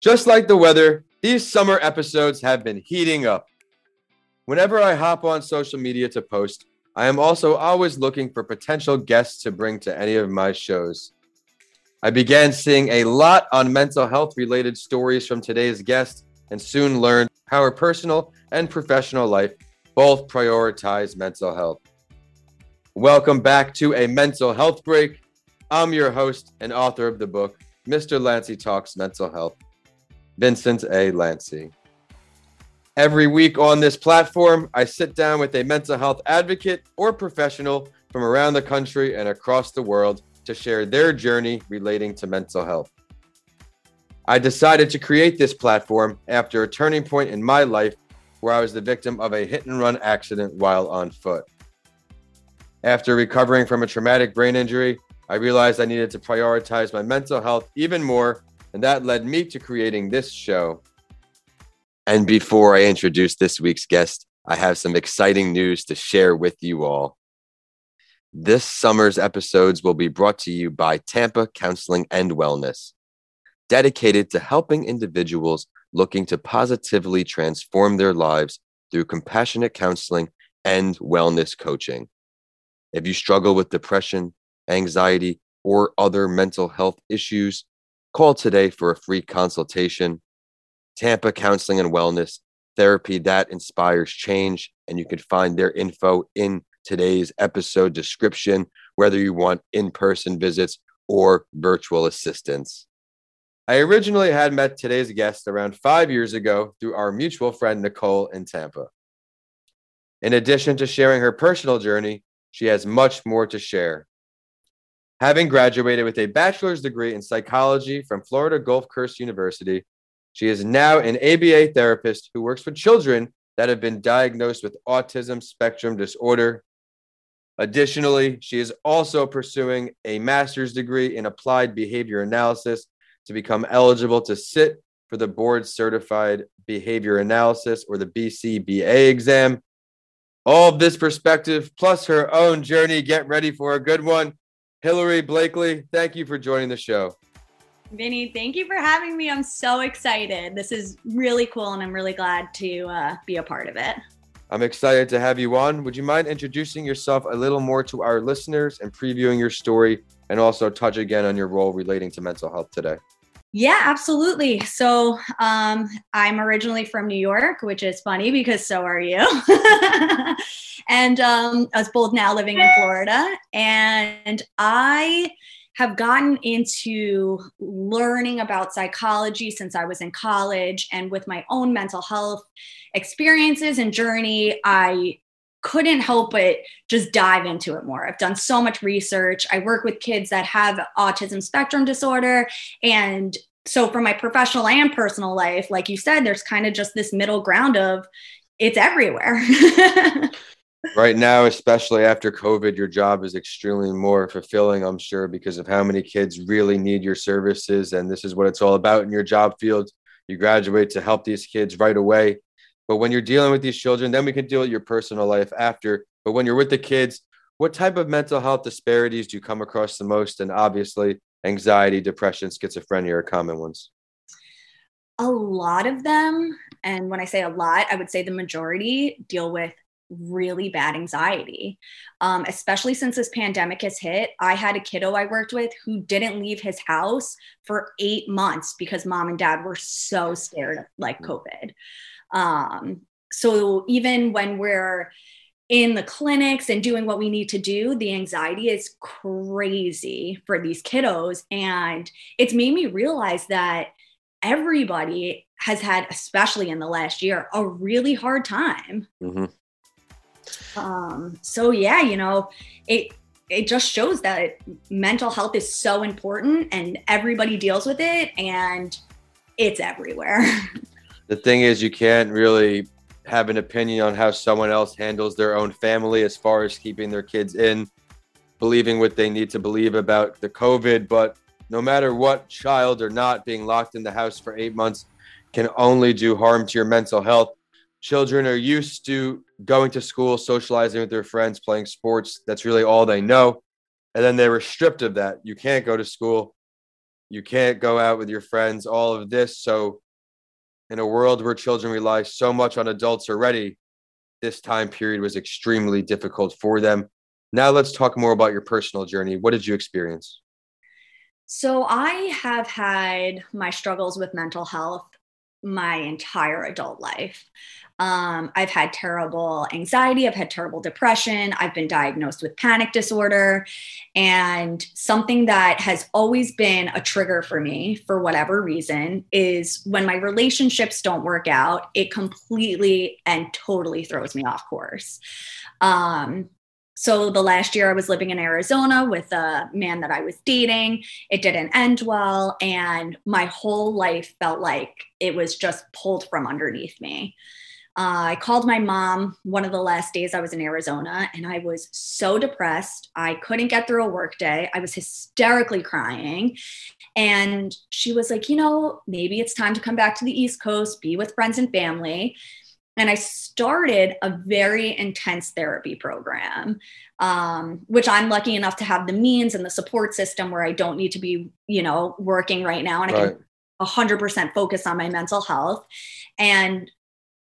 Just like the weather, these summer episodes have been heating up. Whenever I hop on social media to post, I am also always looking for potential guests to bring to any of my shows. I began seeing a lot on mental health related stories from today's guest and soon learned how her personal and professional life both prioritize mental health. Welcome back to a mental health break. I'm your host and author of the book, Mr. Lanci Talks Mental Health. Vincent A. Lanci. Every week on this platform, I sit down with a mental health advocate or professional from around the country and across the world to share their journey relating to mental health. I decided to create this platform after a turning point in my life where I was the victim of a hit and run accident while on foot. After recovering from a traumatic brain injury, I realized I needed to prioritize my mental health even more and that led me to creating this show. And before I introduce this week's guest, I have some exciting news to share with you all. This summer's episodes will be brought to you by Tampa Counseling and Wellness, dedicated to helping individuals looking to positively transform their lives through compassionate counseling and wellness coaching. If you struggle with depression, anxiety, or other mental health issues, Call today for a free consultation. Tampa Counseling and Wellness, therapy that inspires change. And you can find their info in today's episode description, whether you want in person visits or virtual assistance. I originally had met today's guest around five years ago through our mutual friend Nicole in Tampa. In addition to sharing her personal journey, she has much more to share. Having graduated with a bachelor's degree in psychology from Florida Gulf Coast University, she is now an ABA therapist who works with children that have been diagnosed with autism spectrum disorder. Additionally, she is also pursuing a master's degree in applied behavior analysis to become eligible to sit for the board certified behavior analysis or the BCBA exam. All of this perspective plus her own journey, get ready for a good one. Hilary Blakeley, thank you for joining the show. Vinny, thank you for having me. I'm so excited. This is really cool, and I'm really glad to uh, be a part of it. I'm excited to have you on. Would you mind introducing yourself a little more to our listeners and previewing your story and also touch again on your role relating to mental health today? Yeah, absolutely. So um, I'm originally from New York, which is funny because so are you. and um, us both now living in Florida. And I have gotten into learning about psychology since I was in college. And with my own mental health experiences and journey, I couldn't help but just dive into it more. I've done so much research. I work with kids that have autism spectrum disorder. And so, for my professional and personal life, like you said, there's kind of just this middle ground of it's everywhere. right now, especially after COVID, your job is extremely more fulfilling, I'm sure, because of how many kids really need your services. And this is what it's all about in your job field. You graduate to help these kids right away but when you're dealing with these children, then we can deal with your personal life after. But when you're with the kids, what type of mental health disparities do you come across the most? And obviously, anxiety, depression, schizophrenia are common ones. A lot of them, and when I say a lot, I would say the majority deal with really bad anxiety, um, especially since this pandemic has hit. I had a kiddo I worked with who didn't leave his house for eight months because mom and dad were so scared of like mm. COVID. Um, so even when we're in the clinics and doing what we need to do, the anxiety is crazy for these kiddos. And it's made me realize that everybody has had, especially in the last year, a really hard time. Mm-hmm. Um, so yeah, you know, it it just shows that mental health is so important and everybody deals with it and it's everywhere. the thing is, you can't really have an opinion on how someone else handles their own family as far as keeping their kids in, believing what they need to believe about the COVID. But no matter what, child or not, being locked in the house for eight months can only do harm to your mental health. Children are used to going to school, socializing with their friends, playing sports. That's really all they know. And then they were stripped of that. You can't go to school. You can't go out with your friends, all of this. So, in a world where children rely so much on adults already, this time period was extremely difficult for them. Now, let's talk more about your personal journey. What did you experience? So, I have had my struggles with mental health my entire adult life. Um, I've had terrible anxiety. I've had terrible depression. I've been diagnosed with panic disorder. And something that has always been a trigger for me, for whatever reason, is when my relationships don't work out, it completely and totally throws me off course. Um, so the last year I was living in Arizona with a man that I was dating. It didn't end well. And my whole life felt like it was just pulled from underneath me. Uh, I called my mom one of the last days I was in Arizona, and I was so depressed. I couldn't get through a work day. I was hysterically crying. And she was like, you know, maybe it's time to come back to the East Coast, be with friends and family and I started a very intense therapy program, um, which I'm lucky enough to have the means and the support system where I don't need to be, you know, working right now, and right. I can 100% focus on my mental health. And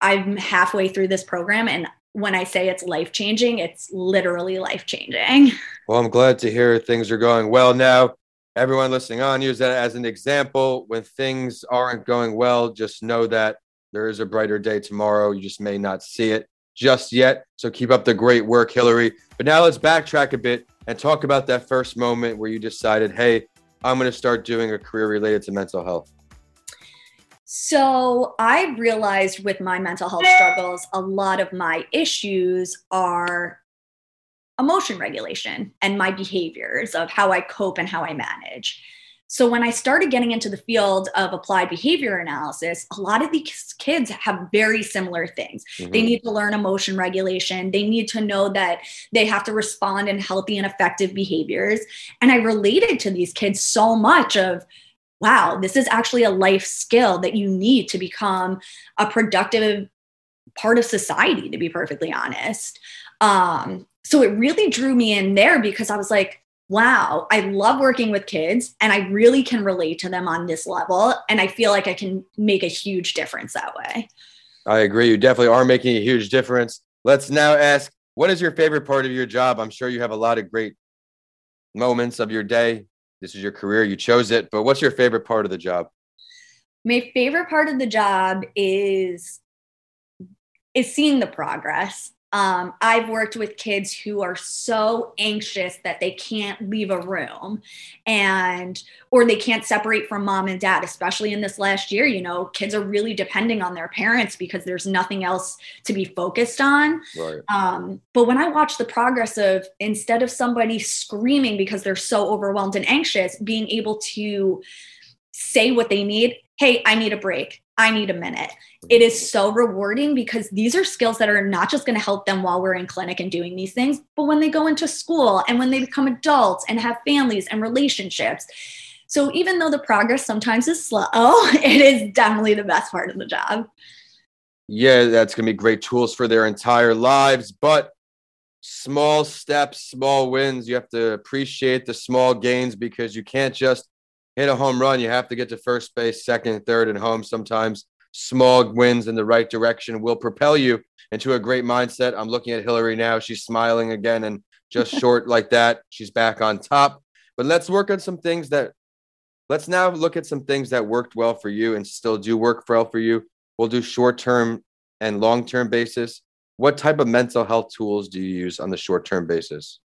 I'm halfway through this program, and when I say it's life changing, it's literally life changing. Well, I'm glad to hear things are going well now. Everyone listening on, use that as an example. When things aren't going well, just know that there is a brighter day tomorrow. You just may not see it just yet. So keep up the great work, Hilary. But now let's backtrack a bit and talk about that first moment where you decided, hey, I'm going to start doing a career related to mental health. So I realized with my mental health struggles, a lot of my issues are emotion regulation and my behaviors of how I cope and how I manage. So when I started getting into the field of applied behavior analysis, a lot of these kids have very similar things. Mm-hmm. They need to learn emotion regulation. They need to know that they have to respond in healthy and effective behaviors. And I related to these kids so much of wow, this is actually a life skill that you need to become a productive part of society to be perfectly honest. Um, so it really drew me in there because I was like, wow, I love working with kids and I really can relate to them on this level. And I feel like I can make a huge difference that way. I agree. You definitely are making a huge difference. Let's now ask what is your favorite part of your job? I'm sure you have a lot of great moments of your day. This is your career, you chose it, but what's your favorite part of the job? My favorite part of the job is is seeing the progress um, I've worked with kids who are so anxious that they can't leave a room and or they can't separate from mom and dad, especially in this last year. You know, kids are really depending on their parents because there's nothing else to be focused on. Right. Um, but when I watch the progress of instead of somebody screaming because they're so overwhelmed and anxious, being able to say what they need, hey, I need a break I need a minute. It is so rewarding because these are skills that are not just going to help them while we're in clinic and doing these things, but when they go into school and when they become adults and have families and relationships. So even though the progress sometimes is slow, it is definitely the best part of the job. Yeah, that's going to be great tools for their entire lives, but small steps, small wins. You have to appreciate the small gains because you can't just hit a home run, you have to get to first base, second, third, and home. Sometimes small wins in the right direction will propel you into a great mindset. I'm looking at Hilary now. She's smiling again and just short like that. She's back on top. But let's work on some things that let's now look at some things that worked well for you and still do work well for you. We'll do short term and long term basis. What type of mental health tools do you use on the short term basis?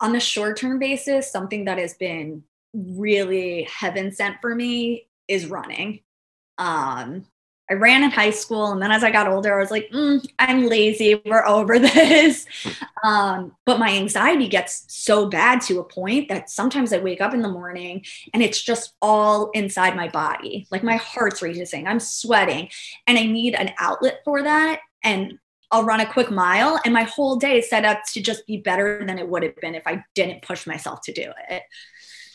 On the short term basis, something that has been really heaven sent for me is running. Um, I ran in high school, and then as I got older, I was like, mm, I'm lazy. We're over this. Um, but my anxiety gets so bad to a point that sometimes I wake up in the morning and it's just all inside my body. Like my heart's racing, I'm sweating, and I need an outlet for that. And I'll run a quick mile, and my whole day is set up to just be better than it would have been if I didn't push myself to do it.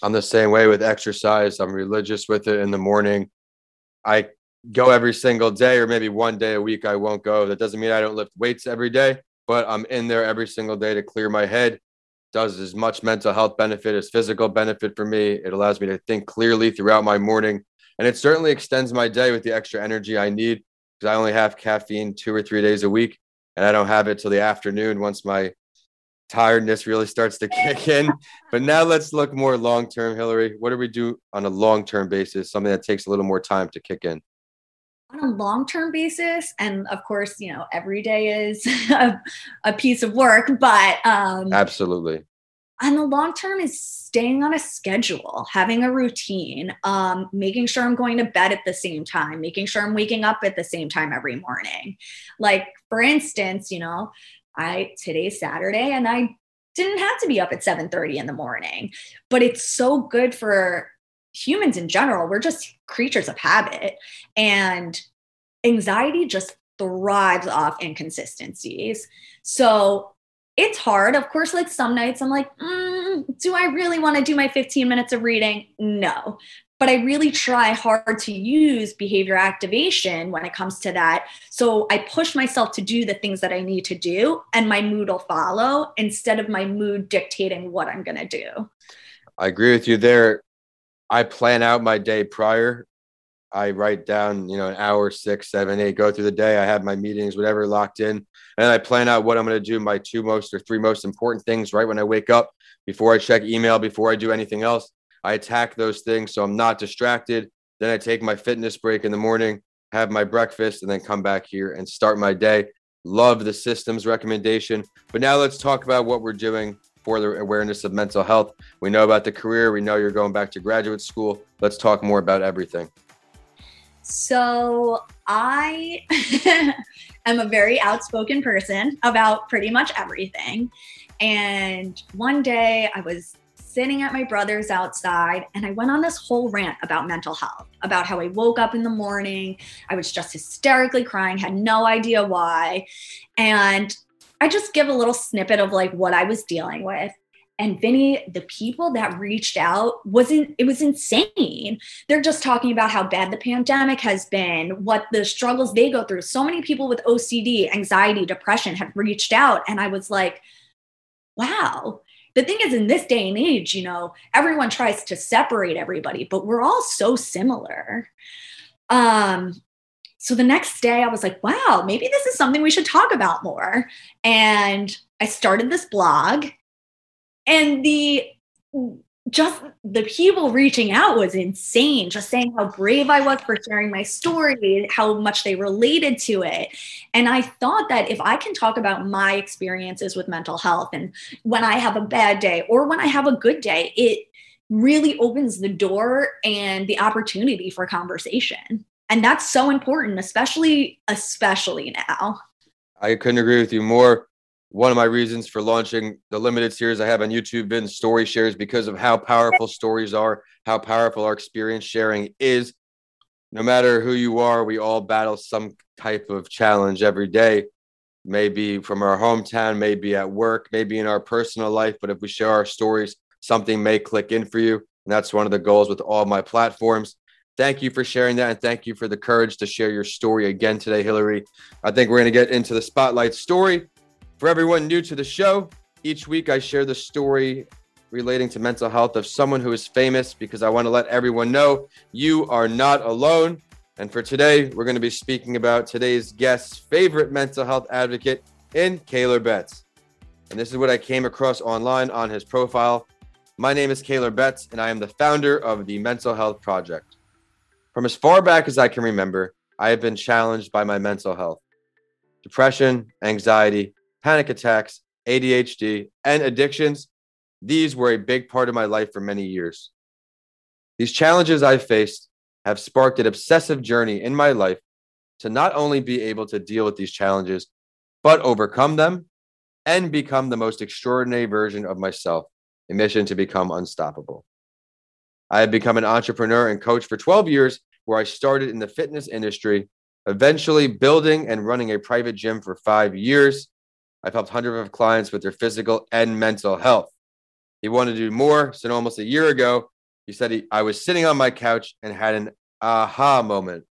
I'm the same way with exercise. I'm religious with it in the morning. I go every single day, or maybe one day a week I won't go. That doesn't mean I don't lift weights every day, but I'm in there every single day to clear my head. does as much mental health benefit as physical benefit for me. It allows me to think clearly throughout my morning, and it certainly extends my day with the extra energy I need because I only have caffeine two or three days a week, and I don't have it till the afternoon once my tiredness really starts to kick in. But now let's look more long term, Hilary. What do we do on a long term basis? Something that takes a little more time to kick in on a long term basis and of course you know every day is a, a piece of work but um absolutely on the long term is staying on a schedule having a routine um making sure i'm going to bed at the same time making sure i'm waking up at the same time every morning like for instance you know i today's saturday and i didn't have to be up at 7:30 in the morning but it's so good for humans in general, we're just creatures of habit. And anxiety just thrives off inconsistencies. So it's hard. Of course, like some nights I'm like, mm, do I really want to do my 15 minutes of reading? No. But I really try hard to use behavior activation when it comes to that. So I push myself to do the things that I need to do, and my mood will follow instead of my mood dictating what I'm going to do. I agree with you there. I plan out my day prior. I write down, you know, an hour, six, seven, eight, go through the day. I have my meetings, whatever locked in. And I plan out what I'm going to do, my two most or three most important things right when I wake up, before I check email, before I do anything else. I attack those things so I'm not distracted. Then I take my fitness break in the morning, have my breakfast, and then come back here and start my day. Love the systems recommendation. But now let's talk about what we're doing for the awareness of mental health. We know about the career. We know you're going back to graduate school. Let's talk more about everything. So, I am a very outspoken person about pretty much everything. And one day I was sitting at my brother's outside and I went on this whole rant about mental health, about how I woke up in the morning. I was just hysterically crying, had no idea why. And I just give a little snippet of like what I was dealing with. And Vinny, the people that reached out wasn't, it was insane. They're just talking about how bad the pandemic has been, what the struggles they go through. So many people with OCD, anxiety, depression had reached out. And I was like, wow. The thing is, in this day and age, you know, everyone tries to separate everybody, but we're all so similar. Um, so the next day I was like, wow, maybe this is something we should talk about more. And I started this blog and the just the people reaching out was insane. Just saying how brave i was for sharing my story how much they related to it. And i thought that if i can talk about my experiences with mental health and when i have a bad day or when i have a good day it really opens the door and the opportunity for conversation. And that's so important especially especially now. I couldn't agree with you more one of my reasons for launching the limited series i have on youtube been story shares because of how powerful stories are how powerful our experience sharing is no matter who you are we all battle some type of challenge every day maybe from our hometown maybe at work maybe in our personal life but if we share our stories something may click in for you and that's one of the goals with all my platforms Thank you for sharing that. And thank you for the courage to share your story again today, Hilary. I think we're going to get into the spotlight story. For everyone new to the show, each week I share the story relating to mental health of someone who is famous because I want to let everyone know you are not alone. And for today, we're going to be speaking about today's guest's favorite mental health advocate in Kaylor Betts. And this is what I came across online on his profile. My name is Kaylor Betts, and I am the founder of the Mental Health Project. From as far back as I can remember, I have been challenged by my mental health. Depression, anxiety, panic attacks, ADHD, and addictions, these were a big part of my life for many years. These challenges I've faced have sparked an obsessive journey in my life to not only be able to deal with these challenges, but overcome them and become the most extraordinary version of myself, a mission to become unstoppable. I have become an entrepreneur and coach for 12 years, where I started in the fitness industry, eventually building and running a private gym for five years. I've helped hundreds of clients with their physical and mental health. He wanted to do more. So, almost a year ago, he said he, I was sitting on my couch and had an aha moment.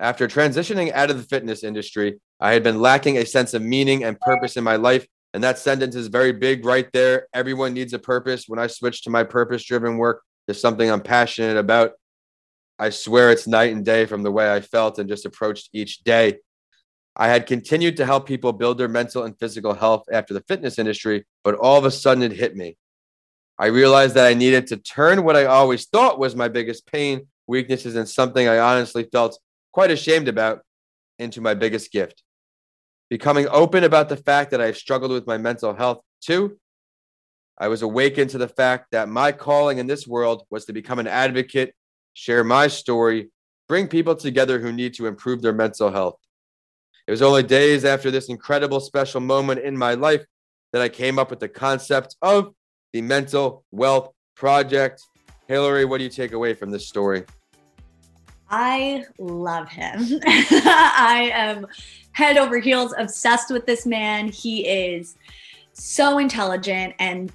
After transitioning out of the fitness industry, I had been lacking a sense of meaning and purpose in my life And that sentence is very big right there. Everyone needs a purpose. When I switch to my purpose driven work, there's something I'm passionate about. I swear it's night and day from the way I felt and just approached each day. I had continued to help people build their mental and physical health after the fitness industry, but all of a sudden it hit me. I realized that I needed to turn what I always thought was my biggest pain, weaknesses, and something I honestly felt quite ashamed about into my biggest gift. Becoming open about the fact that I've struggled with my mental health too. I was awakened to the fact that my calling in this world was to become an advocate, share my story, bring people together who need to improve their mental health. It was only days after this incredible special moment in my life that I came up with the concept of the Mental Wealth Project. Hilary, what do you take away from this story? I love him. I am head over heels obsessed with this man. He is so intelligent and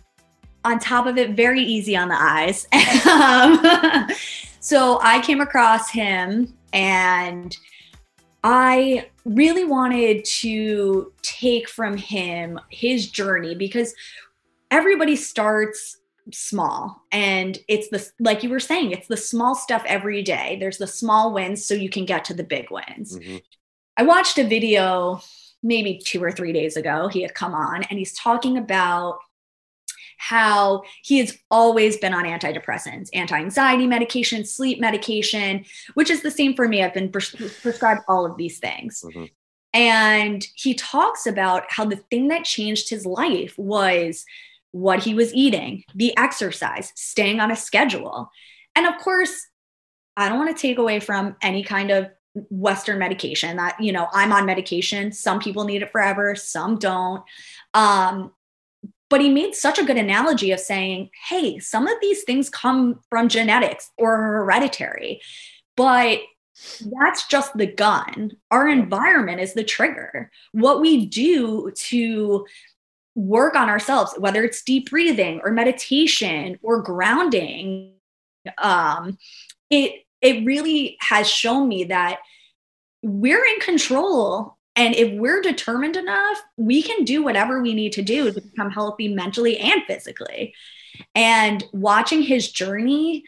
on top of it, very easy on the eyes. um, so I came across him and I really wanted to take from him his journey because everybody starts small and it's the like you were saying it's the small stuff every day. There's the small wins so you can get to the big wins. Mm-hmm. i watched a video maybe two or three days ago. He had come on and he's talking about how he has always been on antidepressants, anti anxiety medication, sleep medication, which is the same for me. I've been pres- prescribed all of these things. Mm-hmm. And he talks about how the thing that changed his life was what he was eating, the exercise, staying on a schedule. And of course, I don't want to take away from any kind of Western medication that, you know, I'm on medication. Some people need it forever, some don't. Um, but he made such a good analogy of saying, hey, some of these things come from genetics or hereditary, but that's just the gun. Our environment is the trigger. What we do to work on ourselves, whether it's deep breathing or meditation or grounding, um, it it really has shown me that we're in control and if we're determined enough, we can do whatever we need to do to become healthy mentally and physically. And watching his journey,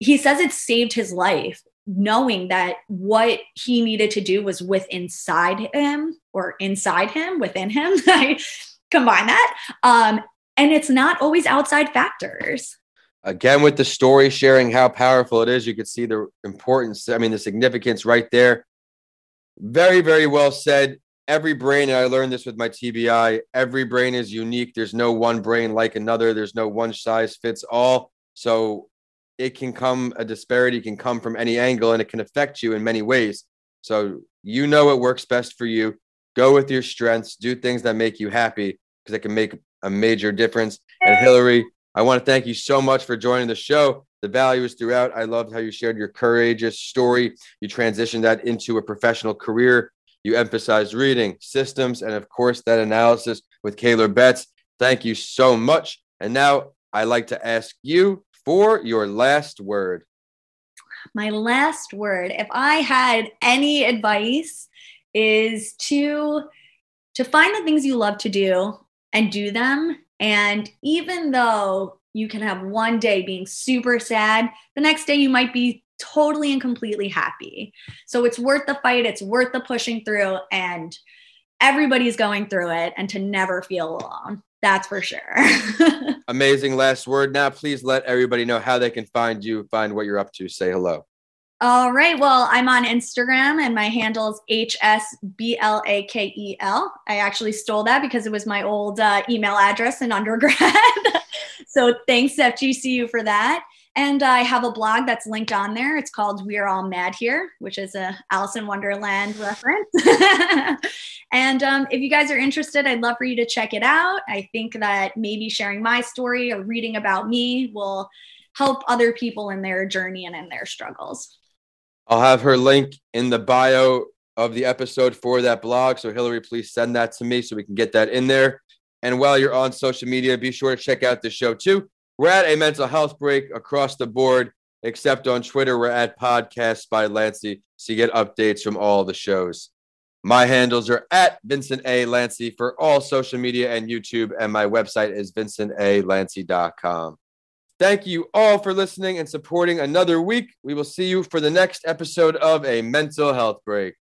he says it saved his life, knowing that what he needed to do was with inside him or inside him, within him. I combine that. Um, and it's not always outside factors. Again, with the story sharing how powerful it is, you could see the importance, I mean, the significance right there very, very well said. Every brain, and I learned this with my TBI, every brain is unique. There's no one brain like another, there's no one size fits all. So it can come, a disparity can come from any angle and it can affect you in many ways. So you know what works best for you. Go with your strengths, do things that make you happy because it can make a major difference. And Hilary, I want to thank you so much for joining the show the value is throughout. I loved how you shared your courageous story. You transitioned that into a professional career. You emphasized reading, systems, and of course, that analysis with Kaylor Betts. Thank you so much. And now I'd like to ask you for your last word. My last word, if I had any advice, is to to find the things you love to do and do them. And even though you can have one day being super sad. The next day, you might be totally and completely happy. So it's worth the fight, it's worth the pushing through, and everybody's going through it, and to never feel alone. That's for sure. Amazing last word. Now, please let everybody know how they can find you, find what you're up to. Say hello. All right. Well, I'm on Instagram and my handle is HSBLAKEL. I actually stole that because it was my old uh, email address in undergrad. so thanks FGCU for that. And I have a blog that's linked on there. It's called We Are All Mad Here, which is a Alice in Wonderland reference. and um, if you guys are interested, I'd love for you to check it out. I think that maybe sharing my story or reading about me will help other people in their journey and in their struggles. I'll have her link in the bio of the episode for that blog. So, Hilary, please send that to me so we can get that in there. And while you're on social media, be sure to check out the show too. We're at a mental health break across the board, except on Twitter. We're at Podcasts by Lanci. So you get updates from all the shows. My handles are at Vincent A. Lanci for all social media and YouTube, and my website is vincentalanci.com. Thank you all for listening and supporting another week. We will see you for the next episode of A Mental Health Break.